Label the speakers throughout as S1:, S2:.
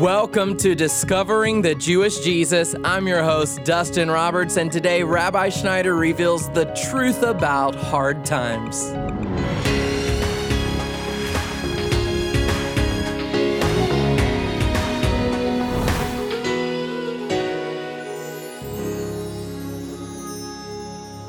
S1: Welcome to Discovering the Jewish Jesus. I'm your host, Dustin Roberts, and today Rabbi Schneider reveals the truth about hard times.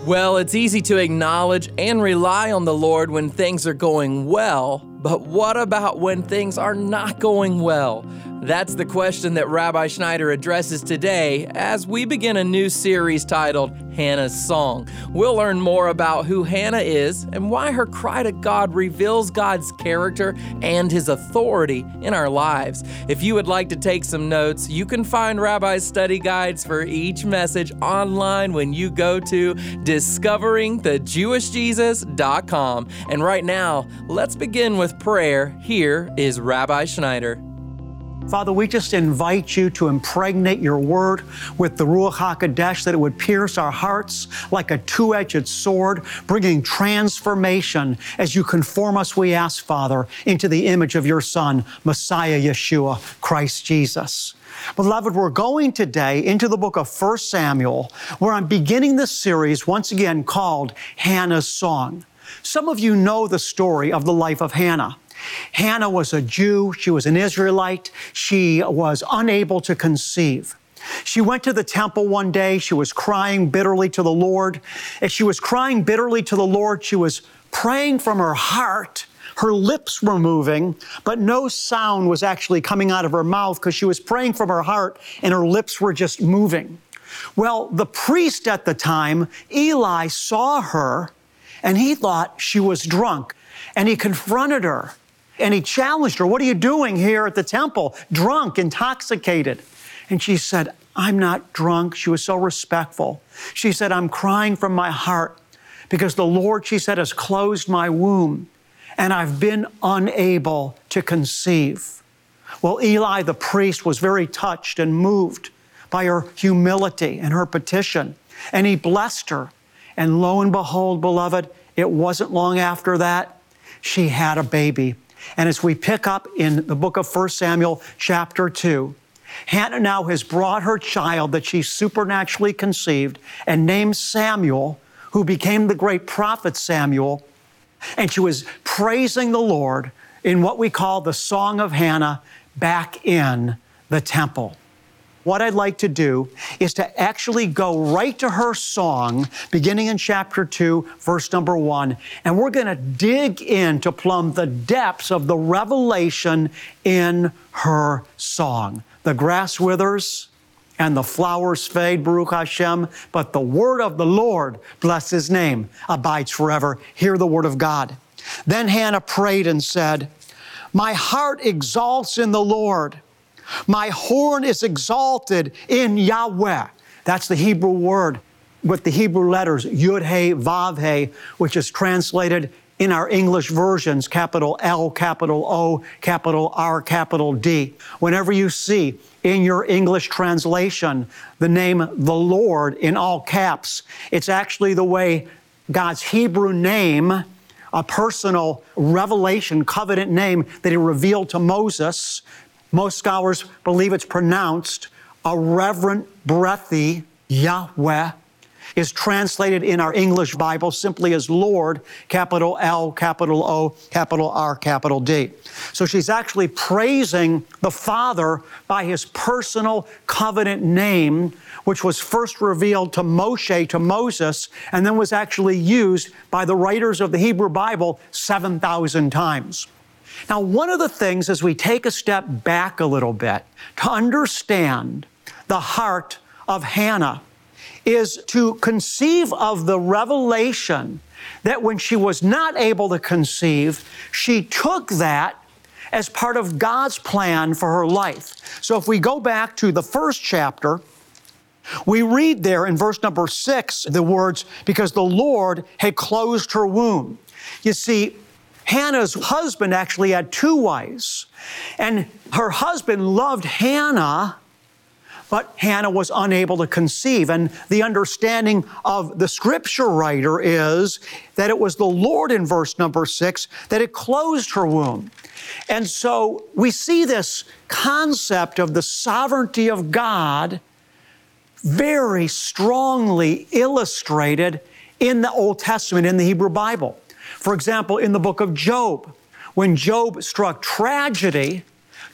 S1: Well, it's easy to acknowledge and rely on the Lord when things are going well, but what about when things are not going well? That's the question that Rabbi Schneider addresses today as we begin a new series titled Hannah's Song. We'll learn more about who Hannah is and why her cry to God reveals God's character and his authority in our lives. If you would like to take some notes, you can find Rabbi's study guides for each message online when you go to discoveringthejewishjesus.com. And right now, let's begin with prayer. Here is Rabbi Schneider.
S2: Father, we just invite you to impregnate your word with the Ruach HaKodesh, that it would pierce our hearts like a two edged sword, bringing transformation as you conform us, we ask, Father, into the image of your Son, Messiah Yeshua, Christ Jesus. Beloved, we're going today into the book of 1 Samuel, where I'm beginning this series once again called Hannah's Song. Some of you know the story of the life of Hannah. Hannah was a Jew, she was an Israelite, she was unable to conceive. She went to the temple one day, she was crying bitterly to the Lord. As she was crying bitterly to the Lord, she was praying from her heart. Her lips were moving, but no sound was actually coming out of her mouth because she was praying from her heart and her lips were just moving. Well, the priest at the time, Eli, saw her and he thought she was drunk and he confronted her and he challenged her, What are you doing here at the temple? Drunk, intoxicated. And she said, I'm not drunk. She was so respectful. She said, I'm crying from my heart because the Lord, she said, has closed my womb and I've been unable to conceive. Well, Eli the priest was very touched and moved by her humility and her petition, and he blessed her. And lo and behold, beloved, it wasn't long after that she had a baby. And as we pick up in the book of 1 Samuel, chapter 2, Hannah now has brought her child that she supernaturally conceived and named Samuel, who became the great prophet Samuel. And she was praising the Lord in what we call the Song of Hannah back in the temple what I'd like to do is to actually go right to her song, beginning in chapter 2, verse number 1, and we're going to dig in to plumb the depths of the revelation in her song. The grass withers and the flowers fade, Baruch Hashem, but the word of the Lord, bless his name, abides forever. Hear the word of God. Then Hannah prayed and said, My heart exalts in the Lord. My horn is exalted in Yahweh. That's the Hebrew word with the Hebrew letters Yud He Vav He, which is translated in our English versions capital L, capital O, capital R, capital D. Whenever you see in your English translation the name the Lord in all caps, it's actually the way God's Hebrew name, a personal revelation, covenant name that He revealed to Moses most scholars believe it's pronounced a reverent, breathy Yahweh is translated in our English Bible simply as Lord, capital L, capital O, capital R, capital D. So she's actually praising the Father by his personal covenant name, which was first revealed to Moshe, to Moses, and then was actually used by the writers of the Hebrew Bible 7,000 times. Now, one of the things as we take a step back a little bit to understand the heart of Hannah is to conceive of the revelation that when she was not able to conceive, she took that as part of God's plan for her life. So if we go back to the first chapter, we read there in verse number six the words, because the Lord had closed her womb. You see, Hannah's husband actually had two wives. And her husband loved Hannah, but Hannah was unable to conceive. And the understanding of the scripture writer is that it was the Lord in verse number six that it closed her womb. And so we see this concept of the sovereignty of God very strongly illustrated in the Old Testament, in the Hebrew Bible. For example, in the book of Job, when Job struck tragedy,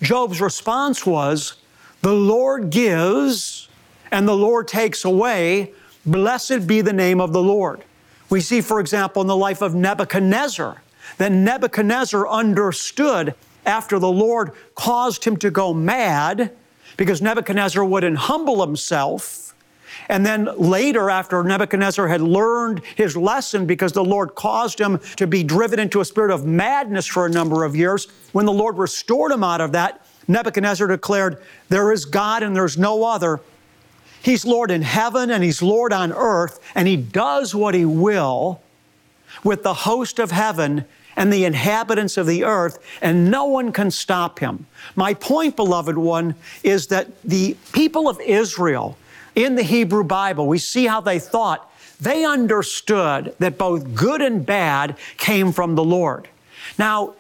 S2: Job's response was, The Lord gives and the Lord takes away. Blessed be the name of the Lord. We see, for example, in the life of Nebuchadnezzar, that Nebuchadnezzar understood after the Lord caused him to go mad because Nebuchadnezzar wouldn't humble himself and then later, after Nebuchadnezzar had learned his lesson because the Lord caused him to be driven into a spirit of madness for a number of years, when the Lord restored him out of that, Nebuchadnezzar declared, There is God and there's no other. He's Lord in heaven and He's Lord on earth, and He does what He will with the host of heaven and the inhabitants of the earth, and no one can stop Him. My point, beloved one, is that the people of Israel, in the Hebrew Bible, we see how they thought. They understood that both good and bad came from the Lord. Now,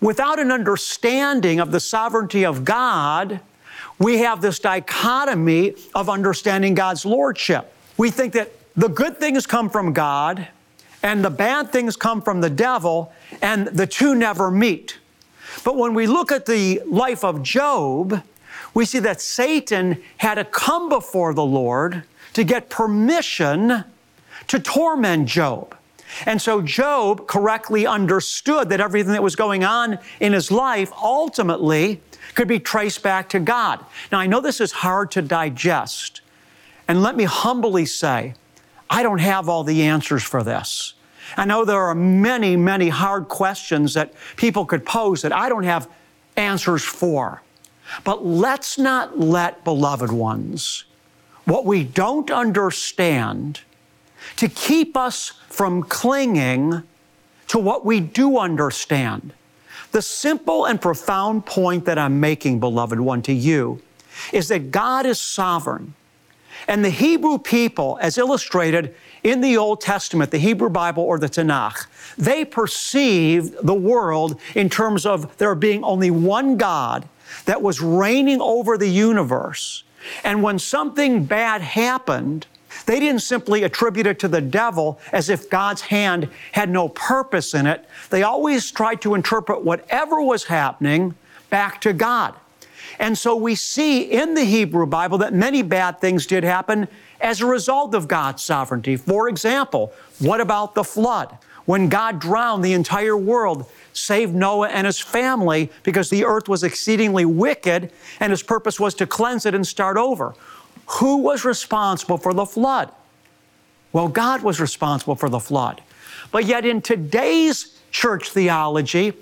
S2: without an understanding of the sovereignty of God, we have this dichotomy of understanding God's lordship. We think that the good things come from God and the bad things come from the devil, and the two never meet. But when we look at the life of Job, we see that Satan had to come before the Lord to get permission to torment Job. And so Job correctly understood that everything that was going on in his life ultimately could be traced back to God. Now, I know this is hard to digest. And let me humbly say, I don't have all the answers for this. I know there are many, many hard questions that people could pose that I don't have answers for. But let's not let, beloved ones, what we don't understand to keep us from clinging to what we do understand. The simple and profound point that I'm making, beloved one, to you is that God is sovereign. And the Hebrew people, as illustrated in the Old Testament, the Hebrew Bible or the Tanakh, they perceived the world in terms of there being only one God that was reigning over the universe. And when something bad happened, they didn't simply attribute it to the devil as if God's hand had no purpose in it. They always tried to interpret whatever was happening back to God. And so we see in the Hebrew Bible that many bad things did happen as a result of God's sovereignty. For example, what about the flood? When God drowned the entire world, saved Noah and his family because the earth was exceedingly wicked and his purpose was to cleanse it and start over. Who was responsible for the flood? Well, God was responsible for the flood. But yet, in today's church theology,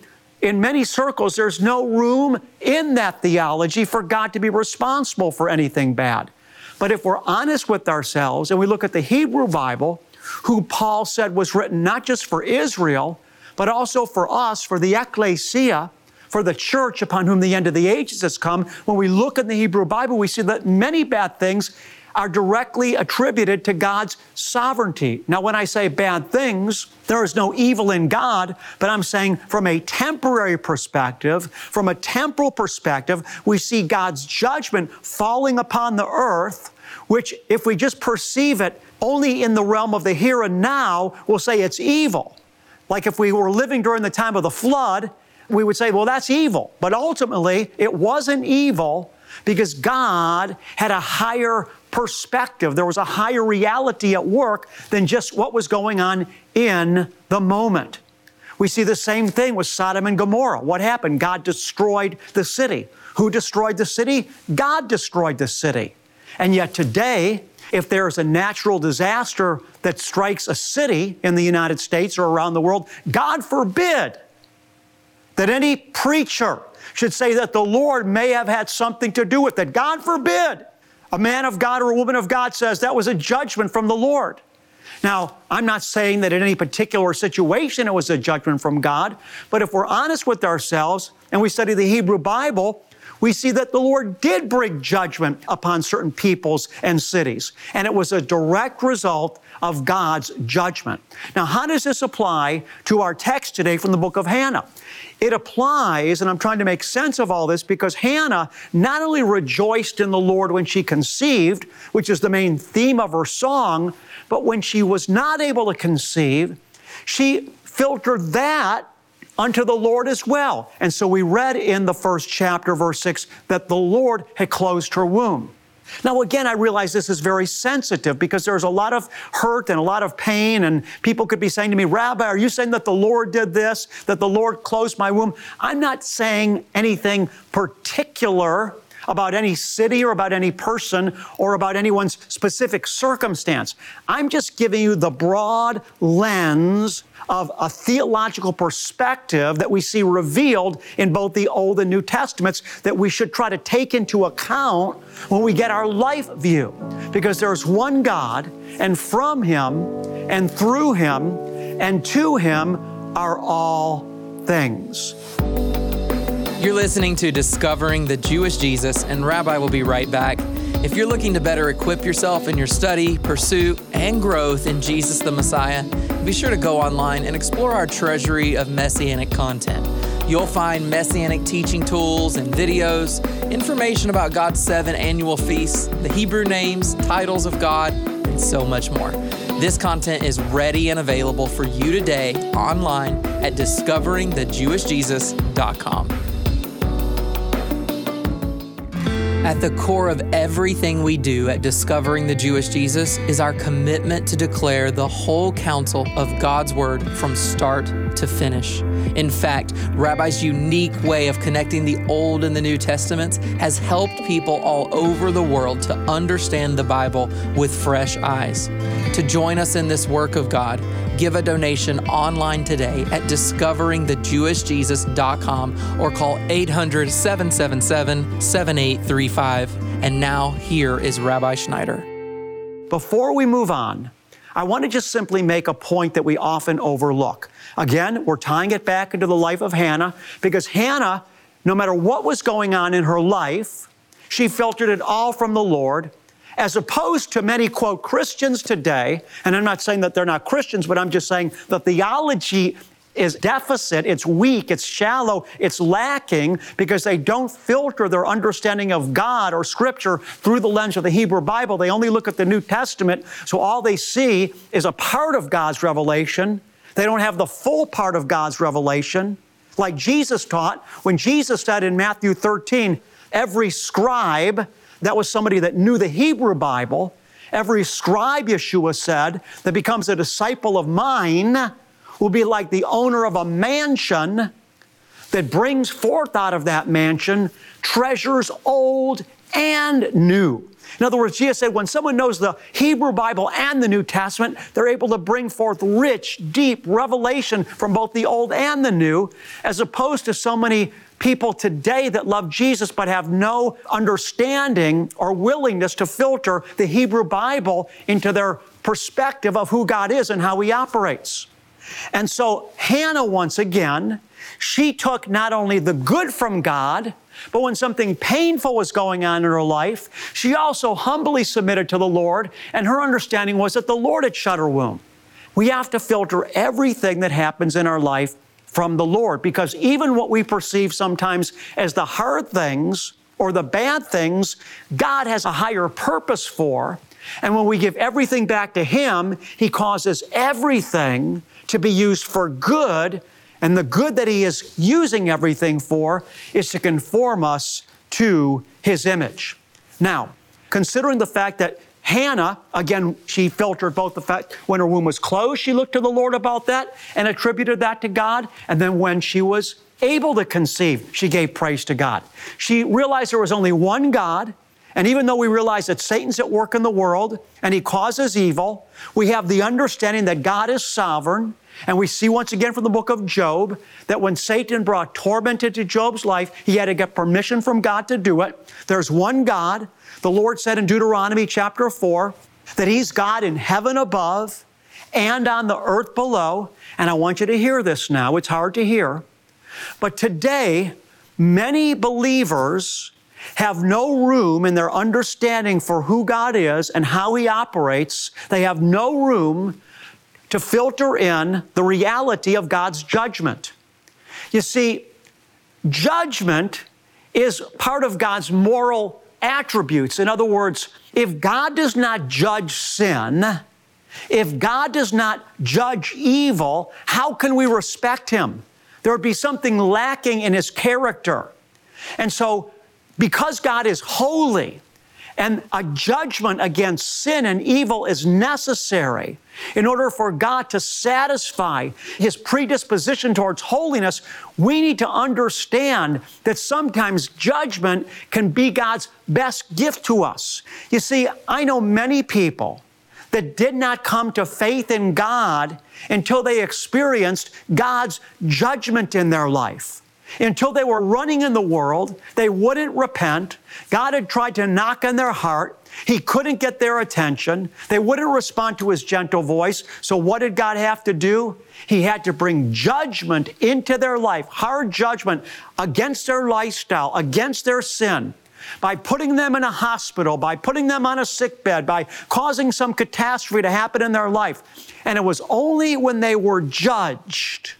S2: in many circles, there's no room in that theology for God to be responsible for anything bad. But if we're honest with ourselves and we look at the Hebrew Bible, who Paul said was written not just for Israel, but also for us, for the ecclesia, for the church upon whom the end of the ages has come. When we look in the Hebrew Bible, we see that many bad things are directly attributed to God's sovereignty. Now, when I say bad things, there is no evil in God, but I'm saying from a temporary perspective, from a temporal perspective, we see God's judgment falling upon the earth, which, if we just perceive it only in the realm of the here and now, we'll say it's evil. Like if we were living during the time of the flood, we would say, well, that's evil. But ultimately, it wasn't evil because God had a higher perspective. There was a higher reality at work than just what was going on in the moment. We see the same thing with Sodom and Gomorrah. What happened? God destroyed the city. Who destroyed the city? God destroyed the city. And yet today, if there's a natural disaster that strikes a city in the United States or around the world, God forbid that any preacher should say that the Lord may have had something to do with it. God forbid a man of God or a woman of God says that was a judgment from the Lord. Now, I'm not saying that in any particular situation it was a judgment from God, but if we're honest with ourselves and we study the Hebrew Bible, we see that the Lord did bring judgment upon certain peoples and cities, and it was a direct result of God's judgment. Now, how does this apply to our text today from the book of Hannah? It applies, and I'm trying to make sense of all this because Hannah not only rejoiced in the Lord when she conceived, which is the main theme of her song, but when she was not able to conceive, she filtered that unto the Lord as well. And so we read in the first chapter, verse 6, that the Lord had closed her womb. Now, again, I realize this is very sensitive because there's a lot of hurt and a lot of pain, and people could be saying to me, Rabbi, are you saying that the Lord did this, that the Lord closed my womb? I'm not saying anything particular about any city or about any person or about anyone's specific circumstance. I'm just giving you the broad lens of a theological perspective that we see revealed in both the Old and New Testaments that we should try to take into account when we get our life view. Because there's one God, and from Him, and through Him, and to Him are all things.
S3: You're listening to Discovering the Jewish Jesus, and Rabbi will be right back. If you're looking to better equip yourself in your study, pursuit, and growth in Jesus the Messiah, be sure to go online and explore our treasury of messianic content. You'll find messianic teaching tools and videos, information about God's seven annual feasts, the Hebrew names, titles of God, and so much more. This content is ready and available for you today online at discoveringthejewishjesus.com. At the core of everything we do at Discovering the Jewish Jesus is our commitment to declare the whole counsel of God's Word from start to finish. In fact, Rabbi's unique way of connecting the Old and the New Testaments has helped people all over the world to understand the Bible with fresh eyes. To join us in this work of God, give a donation online today at discoveringthejewishjesus.com or call 800 777 7835. And now, here is Rabbi Schneider.
S2: Before we move on, I want to just simply make a point that we often overlook. Again, we're tying it back into the life of Hannah because Hannah, no matter what was going on in her life, she filtered it all from the Lord as opposed to many, quote, Christians today, and I'm not saying that they're not Christians, but I'm just saying the theology is deficit, it's weak, it's shallow, it's lacking because they don't filter their understanding of God or Scripture through the lens of the Hebrew Bible. They only look at the New Testament, so all they see is a part of God's revelation. They don't have the full part of God's revelation. Like Jesus taught, when Jesus said in Matthew 13, every scribe that was somebody that knew the Hebrew Bible. Every scribe, Yeshua said, that becomes a disciple of mine will be like the owner of a mansion that brings forth out of that mansion treasures old and new. In other words, Jesus said when someone knows the Hebrew Bible and the New Testament, they're able to bring forth rich, deep revelation from both the Old and the New, as opposed to so many people today that love Jesus but have no understanding or willingness to filter the Hebrew Bible into their perspective of who God is and how He operates. And so, Hannah, once again, she took not only the good from God, but when something painful was going on in her life, she also humbly submitted to the Lord, and her understanding was that the Lord had shut her womb. We have to filter everything that happens in our life from the Lord because even what we perceive sometimes as the hard things or the bad things, God has a higher purpose for. And when we give everything back to Him, He causes everything to be used for good. And the good that He is using everything for is to conform us to His image. Now, considering the fact that Hannah, again, she filtered both the fact when her womb was closed, she looked to the Lord about that and attributed that to God. And then when she was able to conceive, she gave praise to God. She realized there was only one God. And even though we realize that Satan's at work in the world and he causes evil, we have the understanding that God is sovereign. And we see once again from the book of Job that when Satan brought torment into Job's life, he had to get permission from God to do it. There's one God. The Lord said in Deuteronomy chapter 4 that He's God in heaven above and on the earth below. And I want you to hear this now. It's hard to hear. But today, many believers have no room in their understanding for who God is and how He operates. They have no room to filter in the reality of God's judgment. You see, judgment is part of God's moral attributes. In other words, if God does not judge sin, if God does not judge evil, how can we respect Him? There would be something lacking in His character. And so, because God is holy, and a judgment against sin and evil is necessary in order for God to satisfy His predisposition towards holiness. We need to understand that sometimes judgment can be God's best gift to us. You see, I know many people that did not come to faith in God until they experienced God's judgment in their life. Until they were running in the world, they wouldn't repent. God had tried to knock on their heart. He couldn't get their attention. They wouldn't respond to his gentle voice. So, what did God have to do? He had to bring judgment into their life, hard judgment against their lifestyle, against their sin, by putting them in a hospital, by putting them on a sick bed, by causing some catastrophe to happen in their life. And it was only when they were judged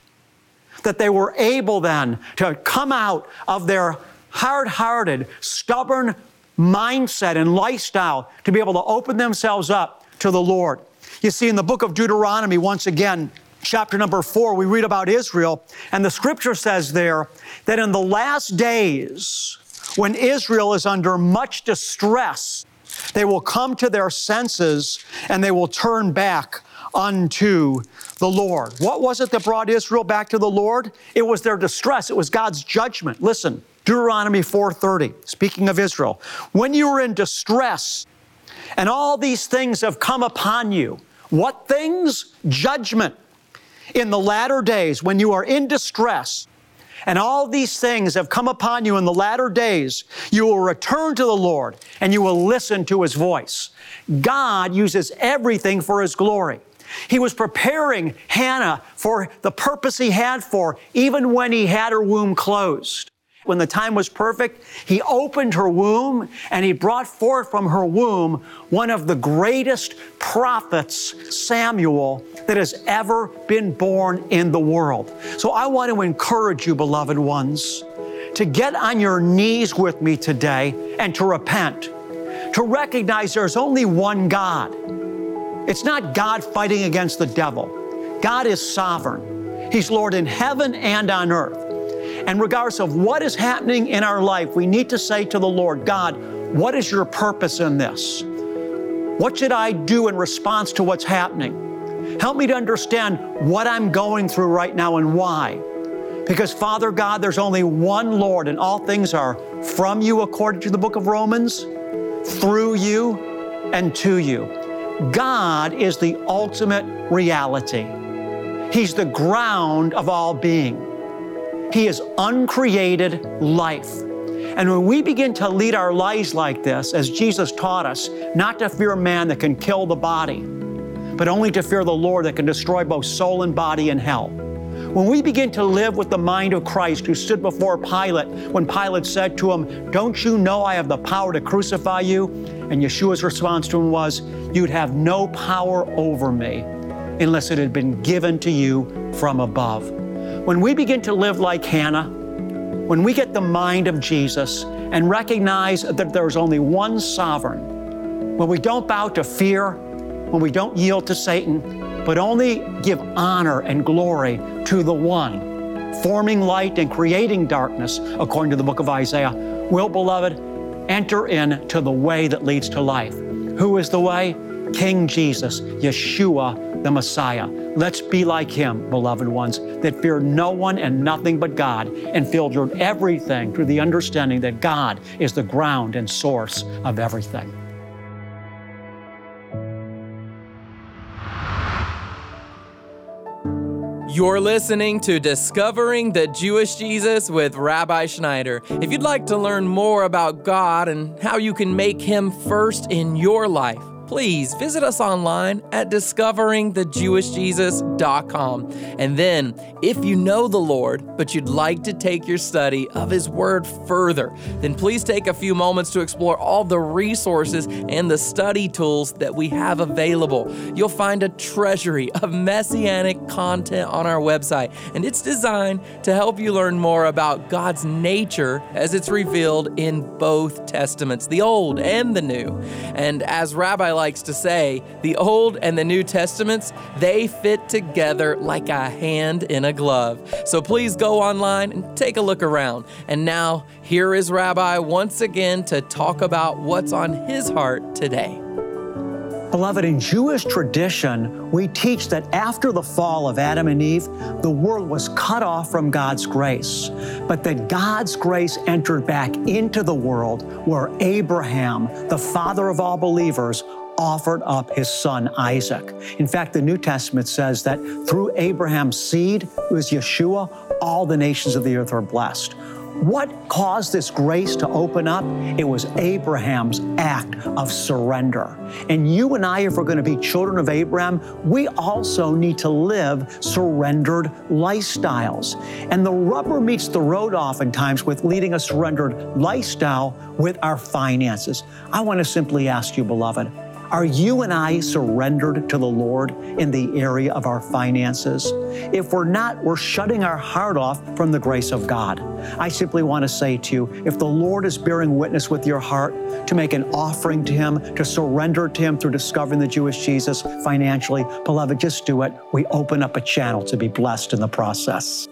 S2: that they were able then to come out of their hard hearted, stubborn mindset and lifestyle to be able to open themselves up to the Lord. You see, in the book of Deuteronomy, once again, chapter number four, we read about Israel, and the scripture says there that in the last days, when Israel is under much distress, they will come to their senses and they will turn back unto the Lord. What was it that brought Israel back to the Lord? It was their distress. It was God's judgment. Listen, Deuteronomy 4:30, speaking of Israel, when you are in distress and all these things have come upon you, what things? Judgment. In the latter days, when you are in distress, and all these things have come upon you in the latter days, you will return to the Lord and you will listen to His voice. God uses everything for His glory. He was preparing Hannah for the purpose he had for, even when he had her womb closed. When the time was perfect, he opened her womb and he brought forth from her womb one of the greatest prophets, Samuel, that has ever been born in the world. So I want to encourage you, beloved ones, to get on your knees with me today and to repent, to recognize there's only one God it's not God fighting against the devil. God is sovereign. He's Lord in heaven and on earth. And regardless of what is happening in our life, we need to say to the Lord, God, what is your purpose in this? What should I do in response to what's happening? Help me to understand what I'm going through right now and why. Because, Father God, there's only one Lord, and all things are from you, according to the book of Romans, through you, and to you. God is the ultimate reality. He's the ground of all being. He is uncreated life. And when we begin to lead our lives like this, as Jesus taught us, not to fear man that can kill the body, but only to fear the Lord that can destroy both soul and body in hell. When we begin to live with the mind of Christ who stood before Pilate when Pilate said to him, Don't you know I have the power to crucify you? And Yeshua's response to him was, You'd have no power over me unless it had been given to you from above. When we begin to live like Hannah, when we get the mind of Jesus and recognize that there's only one sovereign, when we don't bow to fear, when we don't yield to Satan, but only give honor and glory to the one, forming light and creating darkness, according to the book of Isaiah, will, beloved, enter into the way that leads to life. Who is the way? King Jesus, Yeshua, the Messiah. Let's be like him, beloved ones, that fear no one and nothing but God and filter everything through the understanding that God is the ground and source of everything.
S1: You're listening to Discovering the Jewish Jesus with Rabbi Schneider. If you'd like to learn more about God and how you can make Him first in your life, please visit us online at discoveringthejewishjesus.com. And then, if you know the Lord, but you'd like to take your study of His Word further, then please take a few moments to explore all the resources and the study tools that we have available. You'll find a treasury of messianic content on our website, and it's designed to help you learn more about God's nature as it's revealed in both Testaments, the Old and the New. And as Rabbi likes to say, the Old and the New Testaments, they fit together like a hand in a glove. So please go online and take a look around. And now, here is Rabbi once again to talk about what's on his heart today.
S2: Beloved, in Jewish tradition, we teach that after the fall of Adam and Eve, the world was cut off from God's grace, but that God's grace entered back into the world where Abraham, the father of all believers, offered up his son Isaac. In fact, the New Testament says that through Abraham's seed, who is Yeshua, all the nations of the earth are blessed. What caused this grace to open up? It was Abraham's act of surrender. And you and I, if we're going to be children of Abraham, we also need to live surrendered lifestyles. And the rubber meets the road oftentimes with leading a surrendered lifestyle with our finances. I want to simply ask you, beloved, are you and I surrendered to the Lord in the area of our finances? If we're not, we're shutting our heart off from the grace of God. I simply want to say to you if the Lord is bearing witness with your heart to make an offering to Him, to surrender to Him through discovering the Jewish Jesus financially, beloved, just do it. We open up a channel to be blessed in the process.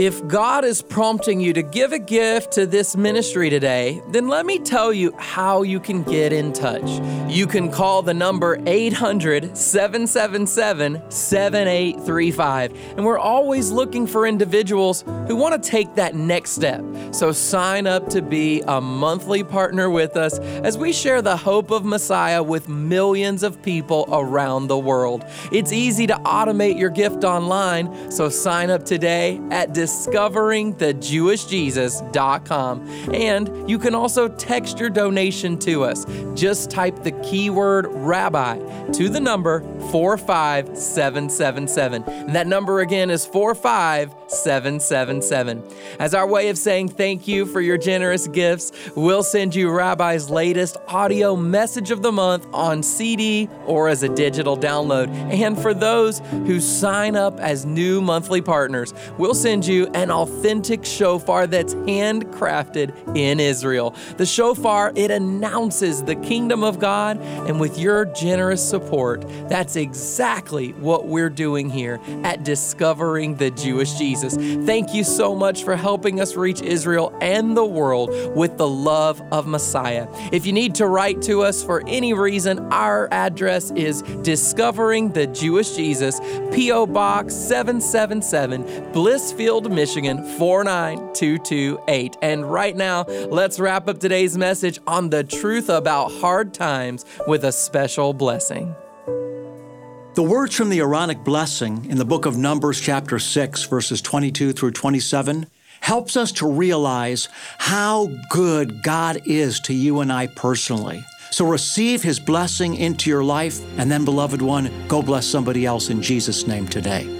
S1: If God is prompting you to give a gift to this ministry today, then let me tell you how you can get in touch. You can call the number 800 777 7835. And we're always looking for individuals who want to take that next step. So sign up to be a monthly partner with us as we share the hope of Messiah with millions of people around the world. It's easy to automate your gift online, so sign up today at discoveringthejewishjesus.com. And you can also text your donation to us. Just type the keyword rabbi to the number 45777. And that number again is 45777. As our way of saying thank you for your generous gifts, we'll send you Rabbi's latest audio message of the month on CD or as a digital download. And for those who sign up as new monthly partners, we'll send you an authentic shofar that's handcrafted in Israel. The shofar, it announces the kingdom of God, and with your generous support, that's exactly what we're doing here at Discovering the Jewish Jesus. Thank you so much for helping us reach Israel and the world with the love of Messiah. If you need to write to us for any reason, our address is Discovering the Jewish Jesus, P.O. Box 777, Blissfield, Michigan 49228. And right now, let's wrap up today's message on the truth about hard times with a special blessing.
S2: The words from the Aaronic blessing in the book of Numbers, chapter 6, verses 22 through 27, helps us to realize how good God is to you and I personally. So receive his blessing into your life, and then, beloved one, go bless somebody else in Jesus' name today.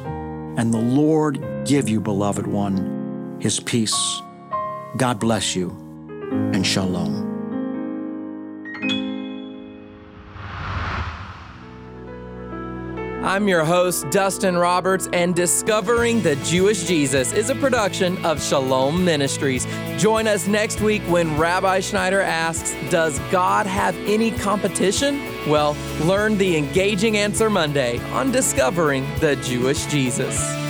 S2: and the Lord give you, beloved one, his peace. God bless you, and shalom.
S1: I'm your host, Dustin Roberts, and Discovering the Jewish Jesus is a production of Shalom Ministries. Join us next week when Rabbi Schneider asks Does God have any competition? Well, learn the engaging answer Monday on Discovering the Jewish Jesus.